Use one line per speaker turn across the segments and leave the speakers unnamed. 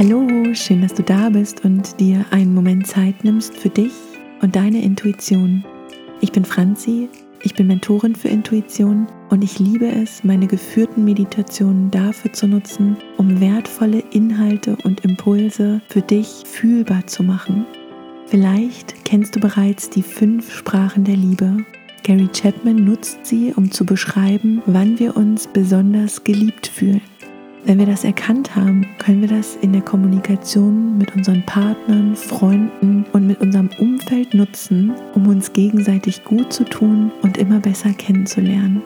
Hallo, schön, dass du da bist und dir einen Moment Zeit nimmst für dich und deine Intuition. Ich bin Franzi, ich bin Mentorin für Intuition und ich liebe es, meine geführten Meditationen dafür zu nutzen, um wertvolle Inhalte und Impulse für dich fühlbar zu machen. Vielleicht kennst du bereits die fünf Sprachen der Liebe. Gary Chapman nutzt sie, um zu beschreiben, wann wir uns besonders geliebt fühlen. Wenn wir das erkannt haben, können wir das in der Kommunikation mit unseren Partnern, Freunden und mit unserem Umfeld nutzen, um uns gegenseitig gut zu tun und immer besser kennenzulernen.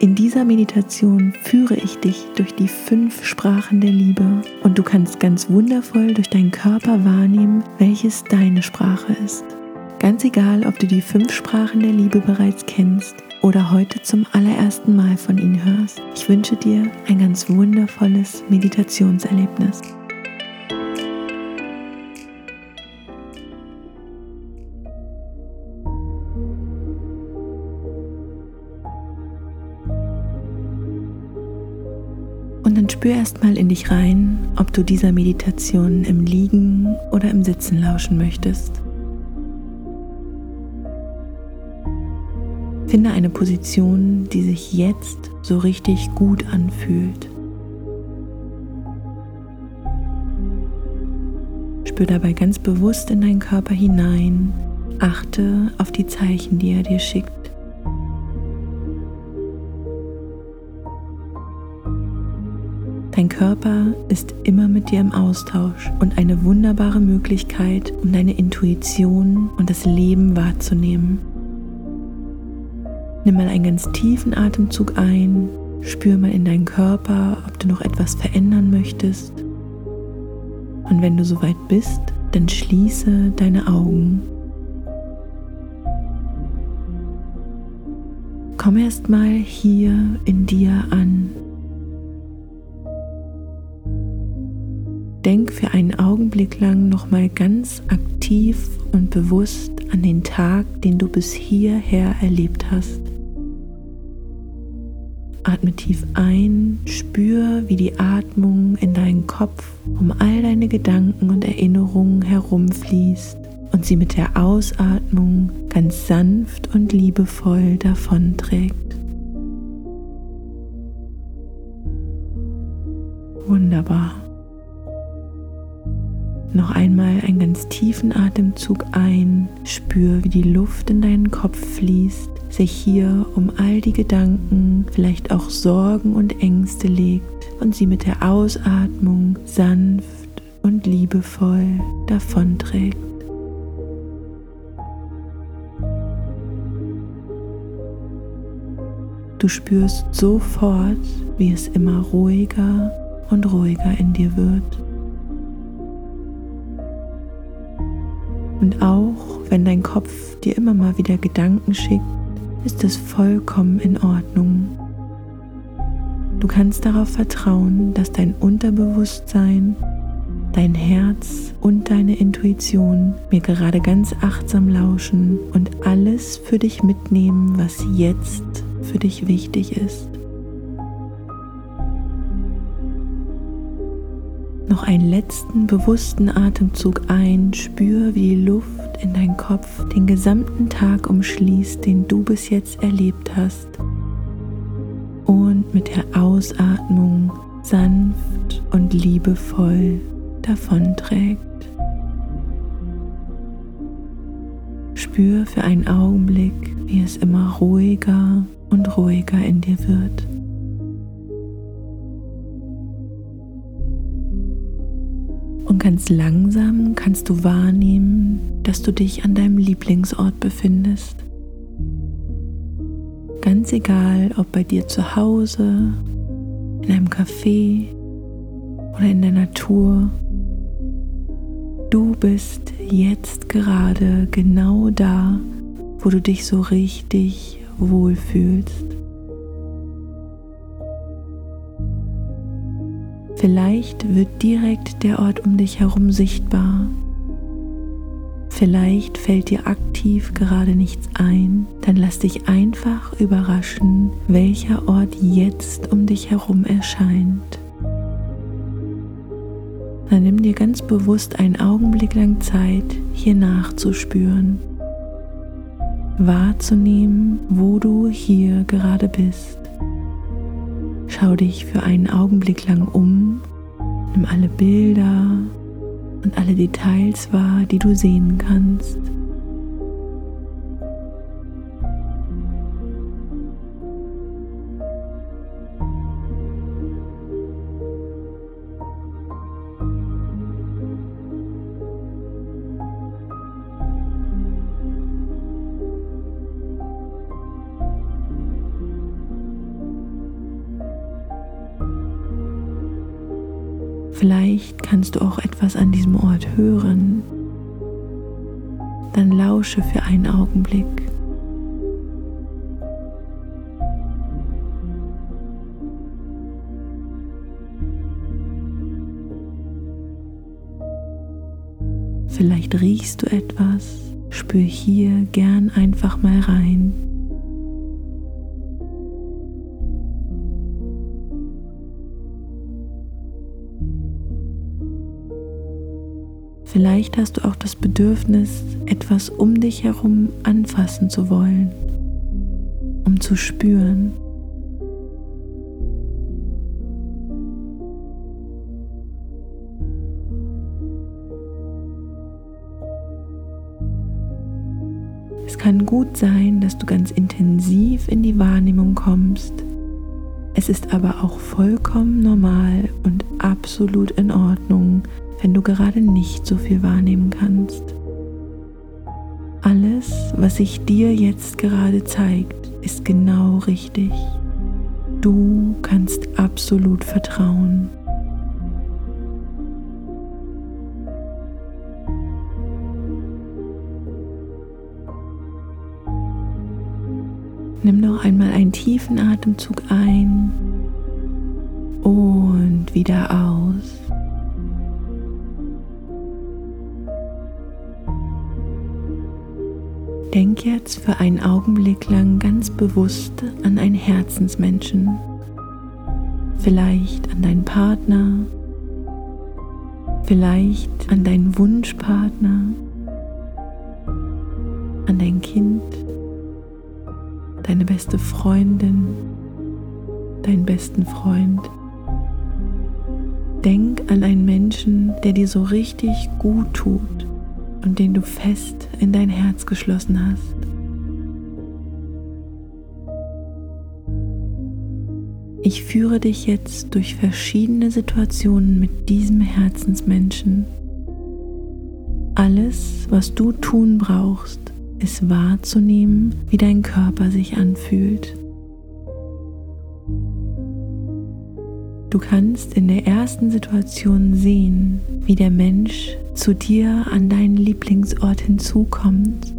In dieser Meditation führe ich dich durch die fünf Sprachen der Liebe und du kannst ganz wundervoll durch deinen Körper wahrnehmen, welches deine Sprache ist. Ganz egal, ob du die fünf Sprachen der Liebe bereits kennst oder heute zum allerersten Mal von ihnen hörst. Ich wünsche dir ein ganz wundervolles Meditationserlebnis. Und dann spür erstmal in dich rein, ob du dieser Meditation im Liegen oder im Sitzen lauschen möchtest. Finde eine Position, die sich jetzt so richtig gut anfühlt. Spür dabei ganz bewusst in deinen Körper hinein. Achte auf die Zeichen, die er dir schickt. Dein Körper ist immer mit dir im Austausch und eine wunderbare Möglichkeit, um deine Intuition und das Leben wahrzunehmen. Nimm mal einen ganz tiefen Atemzug ein, spür mal in deinen Körper, ob du noch etwas verändern möchtest. Und wenn du soweit bist, dann schließe deine Augen. Komm erst mal hier in dir an. Denk für einen Augenblick lang noch mal ganz aktiv und bewusst an den Tag, den du bis hierher erlebt hast. Atme tief ein, spür, wie die Atmung in deinen Kopf um all deine Gedanken und Erinnerungen herumfließt und sie mit der Ausatmung ganz sanft und liebevoll davonträgt. Wunderbar. Noch einmal einen ganz tiefen Atemzug ein, spür, wie die Luft in deinen Kopf fließt, sich hier um all die Gedanken, vielleicht auch Sorgen und Ängste legt und sie mit der Ausatmung sanft und liebevoll davonträgt. Du spürst sofort, wie es immer ruhiger und ruhiger in dir wird. Und auch wenn dein Kopf dir immer mal wieder Gedanken schickt, ist es vollkommen in Ordnung. Du kannst darauf vertrauen, dass dein Unterbewusstsein, dein Herz und deine Intuition mir gerade ganz achtsam lauschen und alles für dich mitnehmen, was jetzt für dich wichtig ist. Noch einen letzten bewussten Atemzug ein, spür, wie die Luft in deinen Kopf den gesamten Tag umschließt, den du bis jetzt erlebt hast. Und mit der Ausatmung sanft und liebevoll davonträgt. Spür für einen Augenblick, wie es immer ruhiger und ruhiger in dir wird. Und ganz langsam kannst du wahrnehmen, dass du dich an deinem Lieblingsort befindest. Ganz egal, ob bei dir zu Hause, in einem Café oder in der Natur. Du bist jetzt gerade genau da, wo du dich so richtig wohlfühlst. Vielleicht wird direkt der Ort um dich herum sichtbar. Vielleicht fällt dir aktiv gerade nichts ein, dann lass dich einfach überraschen, welcher Ort jetzt um dich herum erscheint. dann nimm dir ganz bewusst einen Augenblick lang Zeit, hier nachzuspüren, wahrzunehmen, wo du hier gerade bist. Schau dich für einen Augenblick lang um, nimm alle Bilder und alle Details wahr, die du sehen kannst. Vielleicht kannst du auch etwas an diesem Ort hören. Dann lausche für einen Augenblick. Vielleicht riechst du etwas, spür hier gern einfach mal rein. Vielleicht hast du auch das Bedürfnis, etwas um dich herum anfassen zu wollen, um zu spüren. Es kann gut sein, dass du ganz intensiv in die Wahrnehmung kommst. Es ist aber auch vollkommen normal und absolut in Ordnung, wenn du gerade nicht so viel wahrnehmen kannst. Alles, was sich dir jetzt gerade zeigt, ist genau richtig. Du kannst absolut vertrauen. Nimm noch einmal einen tiefen Atemzug ein und wieder aus. Denk jetzt für einen Augenblick lang ganz bewusst an einen Herzensmenschen, vielleicht an deinen Partner, vielleicht an deinen Wunschpartner, an dein Kind, deine beste Freundin, deinen besten Freund. Denk an einen Menschen, der dir so richtig gut tut und den du fest in dein Herz geschlossen hast. Ich führe dich jetzt durch verschiedene Situationen mit diesem Herzensmenschen. Alles, was du tun brauchst, ist wahrzunehmen, wie dein Körper sich anfühlt. Du kannst in der ersten Situation sehen, wie der Mensch zu dir an deinen Lieblingsort hinzukommt,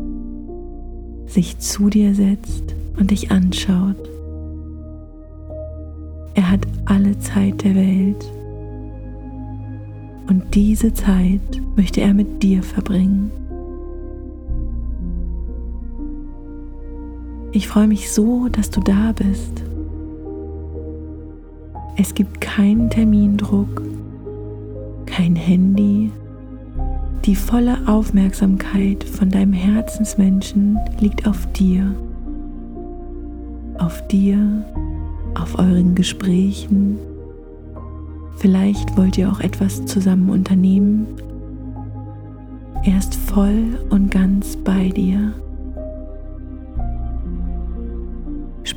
sich zu dir setzt und dich anschaut. Er hat alle Zeit der Welt und diese Zeit möchte er mit dir verbringen. Ich freue mich so, dass du da bist. Es gibt keinen Termindruck, kein Handy, die volle Aufmerksamkeit von deinem Herzensmenschen liegt auf dir. Auf dir, auf euren Gesprächen. Vielleicht wollt ihr auch etwas zusammen unternehmen. Er ist voll und ganz bei dir.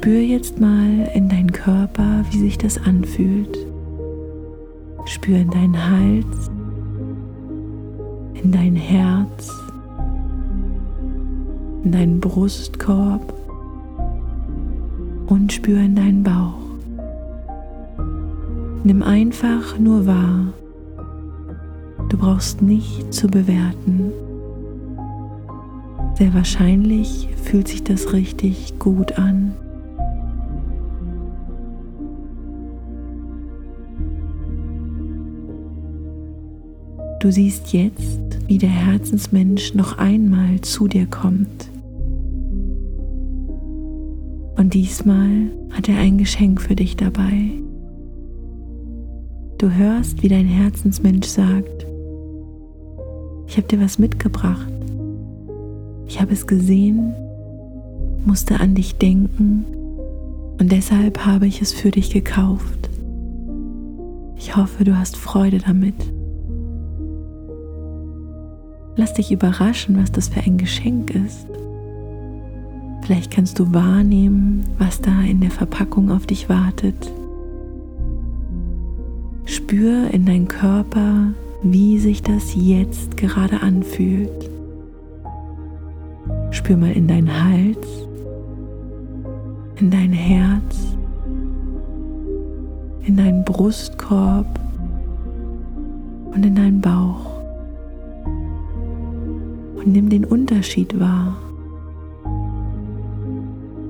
Spür jetzt mal in deinen Körper, wie sich das anfühlt. Spür in deinen Hals, in dein Herz, in deinen Brustkorb und spür in deinen Bauch. Nimm einfach nur wahr. Du brauchst nicht zu bewerten. Sehr wahrscheinlich fühlt sich das richtig gut an. Du siehst jetzt, wie der Herzensmensch noch einmal zu dir kommt. Und diesmal hat er ein Geschenk für dich dabei. Du hörst, wie dein Herzensmensch sagt, ich habe dir was mitgebracht. Ich habe es gesehen, musste an dich denken und deshalb habe ich es für dich gekauft. Ich hoffe, du hast Freude damit. Lass dich überraschen, was das für ein Geschenk ist. Vielleicht kannst du wahrnehmen, was da in der Verpackung auf dich wartet. Spür in deinen Körper, wie sich das jetzt gerade anfühlt. Spür mal in deinen Hals, in dein Herz, in deinen Brustkorb und in deinen Bauch. Und nimm den Unterschied wahr.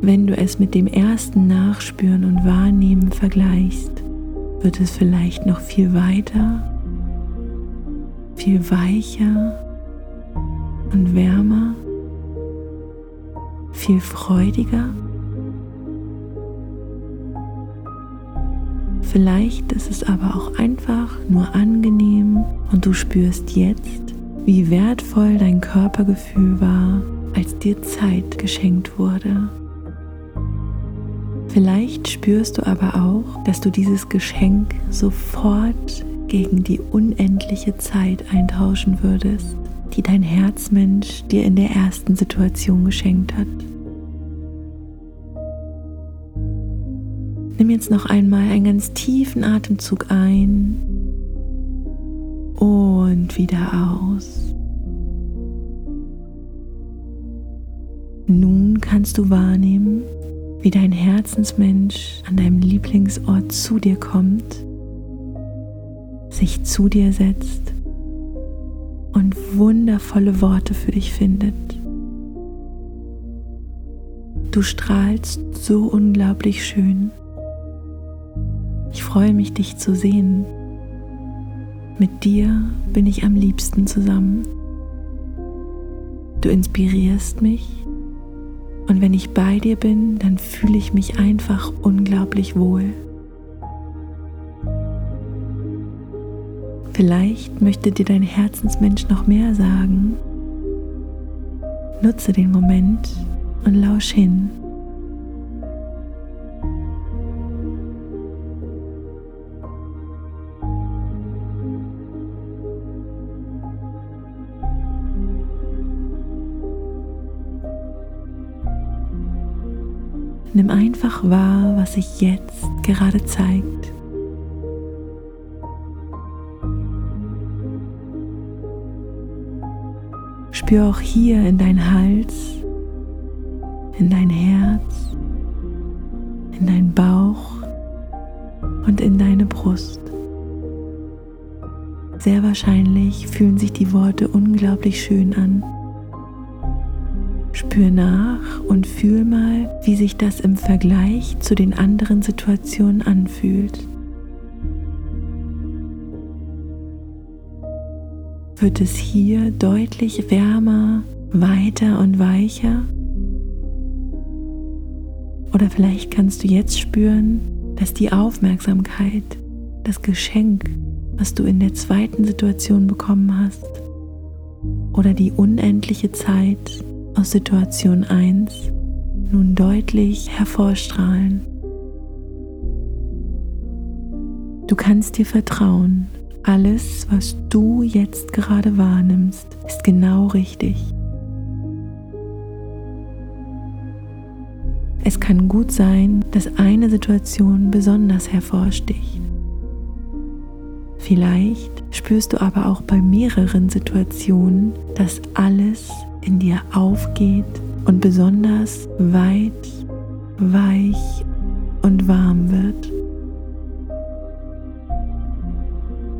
Wenn du es mit dem ersten Nachspüren und Wahrnehmen vergleichst, wird es vielleicht noch viel weiter, viel weicher und wärmer, viel freudiger. Vielleicht ist es aber auch einfach nur angenehm und du spürst jetzt, wie wertvoll dein Körpergefühl war, als dir Zeit geschenkt wurde. Vielleicht spürst du aber auch, dass du dieses Geschenk sofort gegen die unendliche Zeit eintauschen würdest, die dein Herzmensch dir in der ersten Situation geschenkt hat. Nimm jetzt noch einmal einen ganz tiefen Atemzug ein und wieder aus. Nun kannst du wahrnehmen, wie dein Herzensmensch an deinem Lieblingsort zu dir kommt, sich zu dir setzt und wundervolle Worte für dich findet. Du strahlst so unglaublich schön. Ich freue mich, dich zu sehen. Mit dir bin ich am liebsten zusammen. Du inspirierst mich und wenn ich bei dir bin, dann fühle ich mich einfach unglaublich wohl. Vielleicht möchte dir dein Herzensmensch noch mehr sagen. Nutze den Moment und lausch hin. Einfach wahr, was sich jetzt gerade zeigt. Spür auch hier in dein Hals, in dein Herz, in deinen Bauch und in deine Brust. Sehr wahrscheinlich fühlen sich die Worte unglaublich schön an. Spür nach und fühl mal, wie sich das im Vergleich zu den anderen Situationen anfühlt. Wird es hier deutlich wärmer, weiter und weicher? Oder vielleicht kannst du jetzt spüren, dass die Aufmerksamkeit, das Geschenk, was du in der zweiten Situation bekommen hast, oder die unendliche Zeit aus Situation 1 nun deutlich hervorstrahlen. Du kannst dir vertrauen, alles, was du jetzt gerade wahrnimmst, ist genau richtig. Es kann gut sein, dass eine Situation besonders hervorsticht. Vielleicht spürst du aber auch bei mehreren Situationen, dass alles in dir aufgeht und besonders weit, weich und warm wird.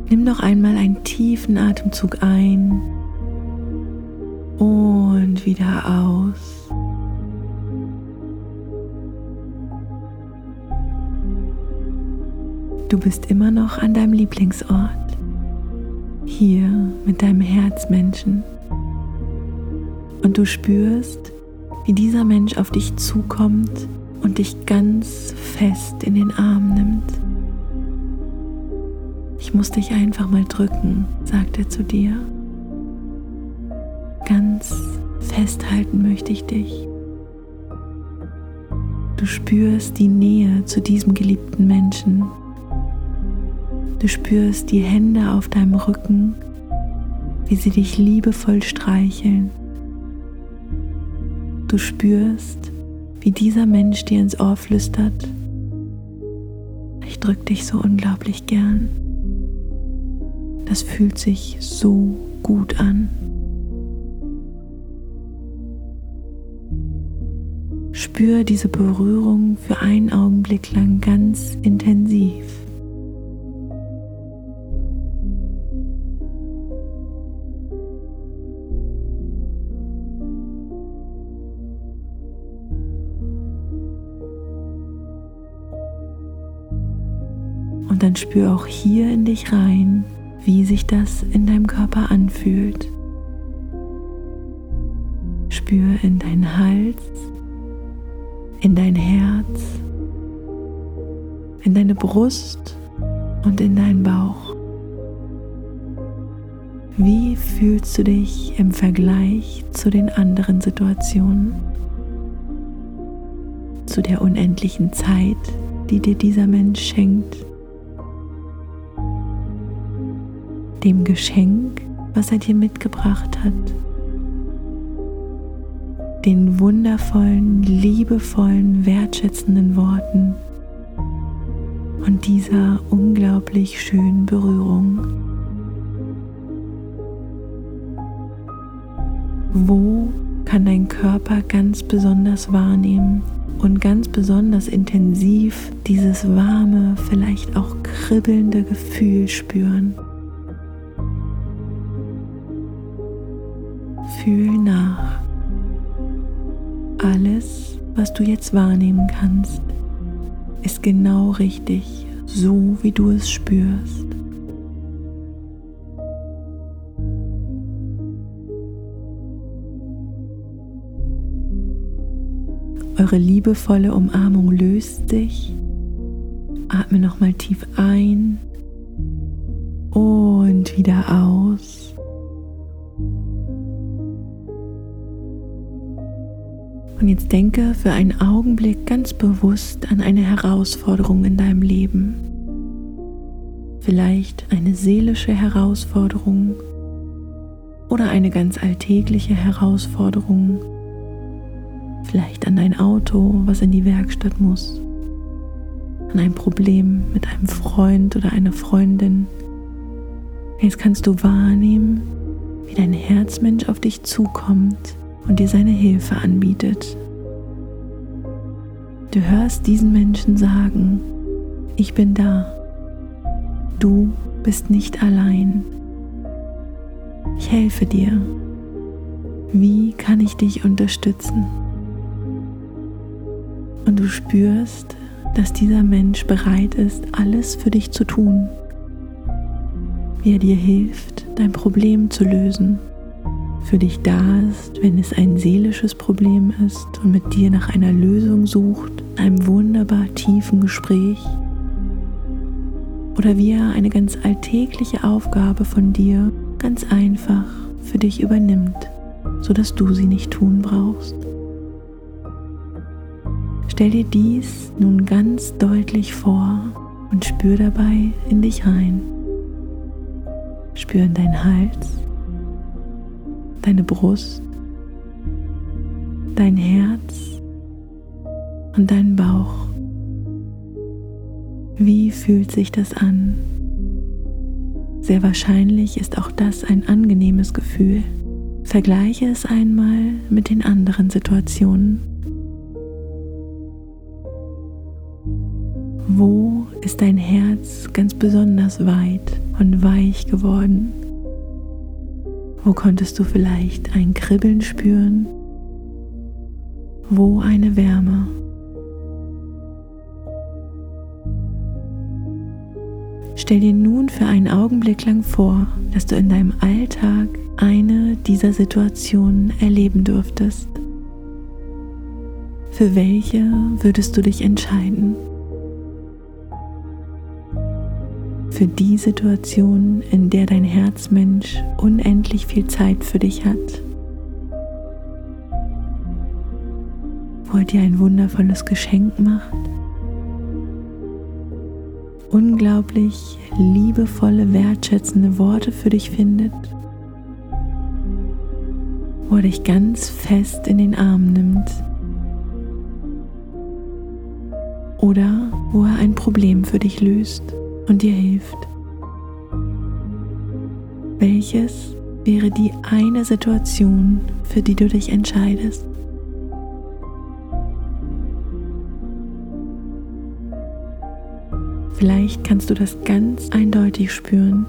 Nimm noch einmal einen tiefen Atemzug ein und wieder aus. Du bist immer noch an deinem Lieblingsort, hier mit deinem Herzmenschen und du spürst, wie dieser Mensch auf dich zukommt und dich ganz fest in den Arm nimmt. Ich muss dich einfach mal drücken, sagt er zu dir. Ganz festhalten möchte ich dich. Du spürst die Nähe zu diesem geliebten Menschen. Du spürst die Hände auf deinem Rücken, wie sie dich liebevoll streicheln. Du spürst, wie dieser Mensch dir ins Ohr flüstert. Ich drück dich so unglaublich gern. Das fühlt sich so gut an. Spür diese Berührung für einen Augenblick lang ganz intensiv. Dann spür auch hier in dich rein, wie sich das in deinem Körper anfühlt. Spür in deinen Hals, in dein Herz, in deine Brust und in deinen Bauch. Wie fühlst du dich im Vergleich zu den anderen Situationen? Zu der unendlichen Zeit, die dir dieser Mensch schenkt? Dem Geschenk, was er dir mitgebracht hat, den wundervollen, liebevollen, wertschätzenden Worten und dieser unglaublich schönen Berührung. Wo kann dein Körper ganz besonders wahrnehmen und ganz besonders intensiv dieses warme, vielleicht auch kribbelnde Gefühl spüren? Fühl nach. Alles, was du jetzt wahrnehmen kannst, ist genau richtig, so wie du es spürst. Eure liebevolle Umarmung löst sich. Atme nochmal tief ein und wieder aus. Und jetzt denke für einen Augenblick ganz bewusst an eine Herausforderung in deinem Leben. Vielleicht eine seelische Herausforderung oder eine ganz alltägliche Herausforderung. Vielleicht an dein Auto, was in die Werkstatt muss. An ein Problem mit einem Freund oder einer Freundin. Jetzt kannst du wahrnehmen, wie dein Herzmensch auf dich zukommt und dir seine Hilfe anbietet. Du hörst diesen Menschen sagen, ich bin da. Du bist nicht allein. Ich helfe dir. Wie kann ich dich unterstützen? Und du spürst, dass dieser Mensch bereit ist, alles für dich zu tun. Wie er dir hilft, dein Problem zu lösen für dich da ist, wenn es ein seelisches Problem ist und mit dir nach einer Lösung sucht, einem wunderbar tiefen Gespräch. Oder wie er eine ganz alltägliche Aufgabe von dir ganz einfach für dich übernimmt, sodass du sie nicht tun brauchst. Stell dir dies nun ganz deutlich vor und spür dabei in dich rein. Spür in deinen Hals deine Brust, dein Herz und deinen Bauch. Wie fühlt sich das an? Sehr wahrscheinlich ist auch das ein angenehmes Gefühl. Vergleiche es einmal mit den anderen Situationen. Wo ist dein Herz ganz besonders weit und weich geworden? Wo konntest du vielleicht ein Kribbeln spüren? Wo eine Wärme? Stell dir nun für einen Augenblick lang vor, dass du in deinem Alltag eine dieser Situationen erleben dürftest. Für welche würdest du dich entscheiden? Für die Situation, in der dein Herzmensch unendlich viel Zeit für dich hat, wo er dir ein wundervolles Geschenk macht, unglaublich liebevolle, wertschätzende Worte für dich findet, wo er dich ganz fest in den Arm nimmt. Oder wo er ein Problem für dich löst und dir hilft. Welches wäre die eine Situation, für die du dich entscheidest? Vielleicht kannst du das ganz eindeutig spüren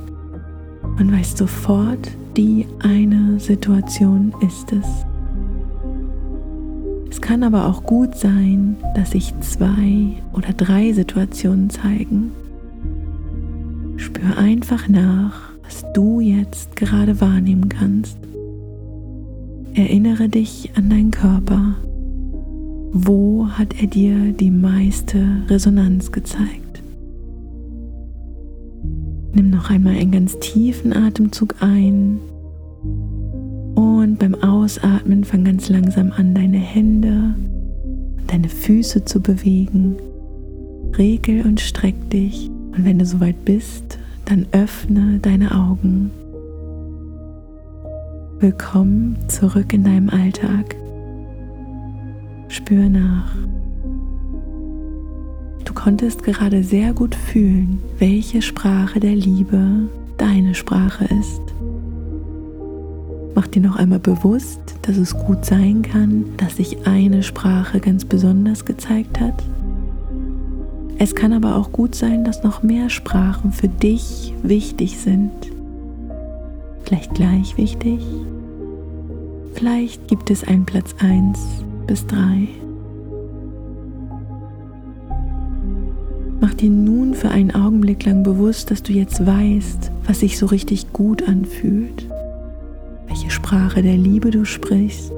und weißt sofort, die eine Situation ist es. Es kann aber auch gut sein, dass sich zwei oder drei Situationen zeigen Spür einfach nach, was du jetzt gerade wahrnehmen kannst. Erinnere dich an deinen Körper. Wo hat er dir die meiste Resonanz gezeigt? Nimm noch einmal einen ganz tiefen Atemzug ein und beim Ausatmen fang ganz langsam an, deine Hände, deine Füße zu bewegen. Regel und streck dich. Und wenn du soweit bist, dann öffne deine Augen. Willkommen zurück in deinem Alltag. Spür nach. Du konntest gerade sehr gut fühlen, welche Sprache der Liebe deine Sprache ist. Mach dir noch einmal bewusst, dass es gut sein kann, dass sich eine Sprache ganz besonders gezeigt hat es kann aber auch gut sein, dass noch mehr Sprachen für dich wichtig sind. Vielleicht gleich wichtig. Vielleicht gibt es einen Platz 1 bis 3. Mach dir nun für einen Augenblick lang bewusst, dass du jetzt weißt, was sich so richtig gut anfühlt, welche Sprache der Liebe du sprichst.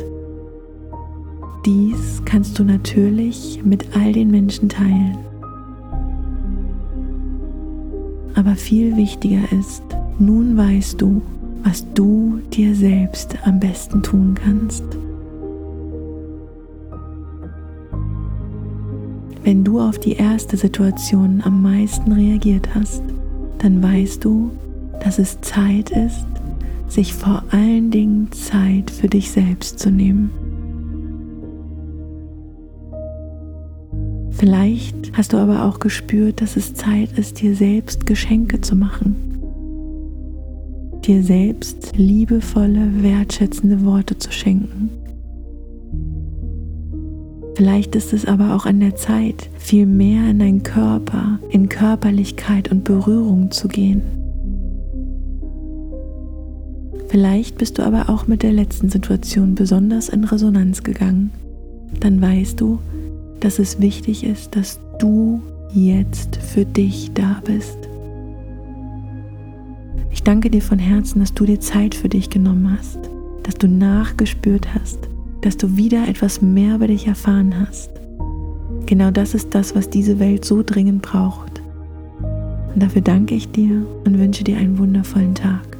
Dies kannst du natürlich mit all den Menschen teilen. Aber viel wichtiger ist, nun weißt du, was du dir selbst am besten tun kannst. Wenn du auf die erste Situation am meisten reagiert hast, dann weißt du, dass es Zeit ist, sich vor allen Dingen Zeit für dich selbst zu nehmen. Vielleicht hast du aber auch gespürt, dass es Zeit ist, dir selbst Geschenke zu machen. Dir selbst liebevolle, wertschätzende Worte zu schenken. Vielleicht ist es aber auch an der Zeit, viel mehr in deinen Körper, in Körperlichkeit und Berührung zu gehen. Vielleicht bist du aber auch mit der letzten Situation besonders in Resonanz gegangen. Dann weißt du, dass es wichtig ist, dass du jetzt für dich da bist. Ich danke dir von Herzen, dass du dir Zeit für dich genommen hast, dass du nachgespürt hast, dass du wieder etwas mehr über dich erfahren hast. Genau das ist das, was diese Welt so dringend braucht. Und dafür danke ich dir und wünsche dir einen wundervollen Tag.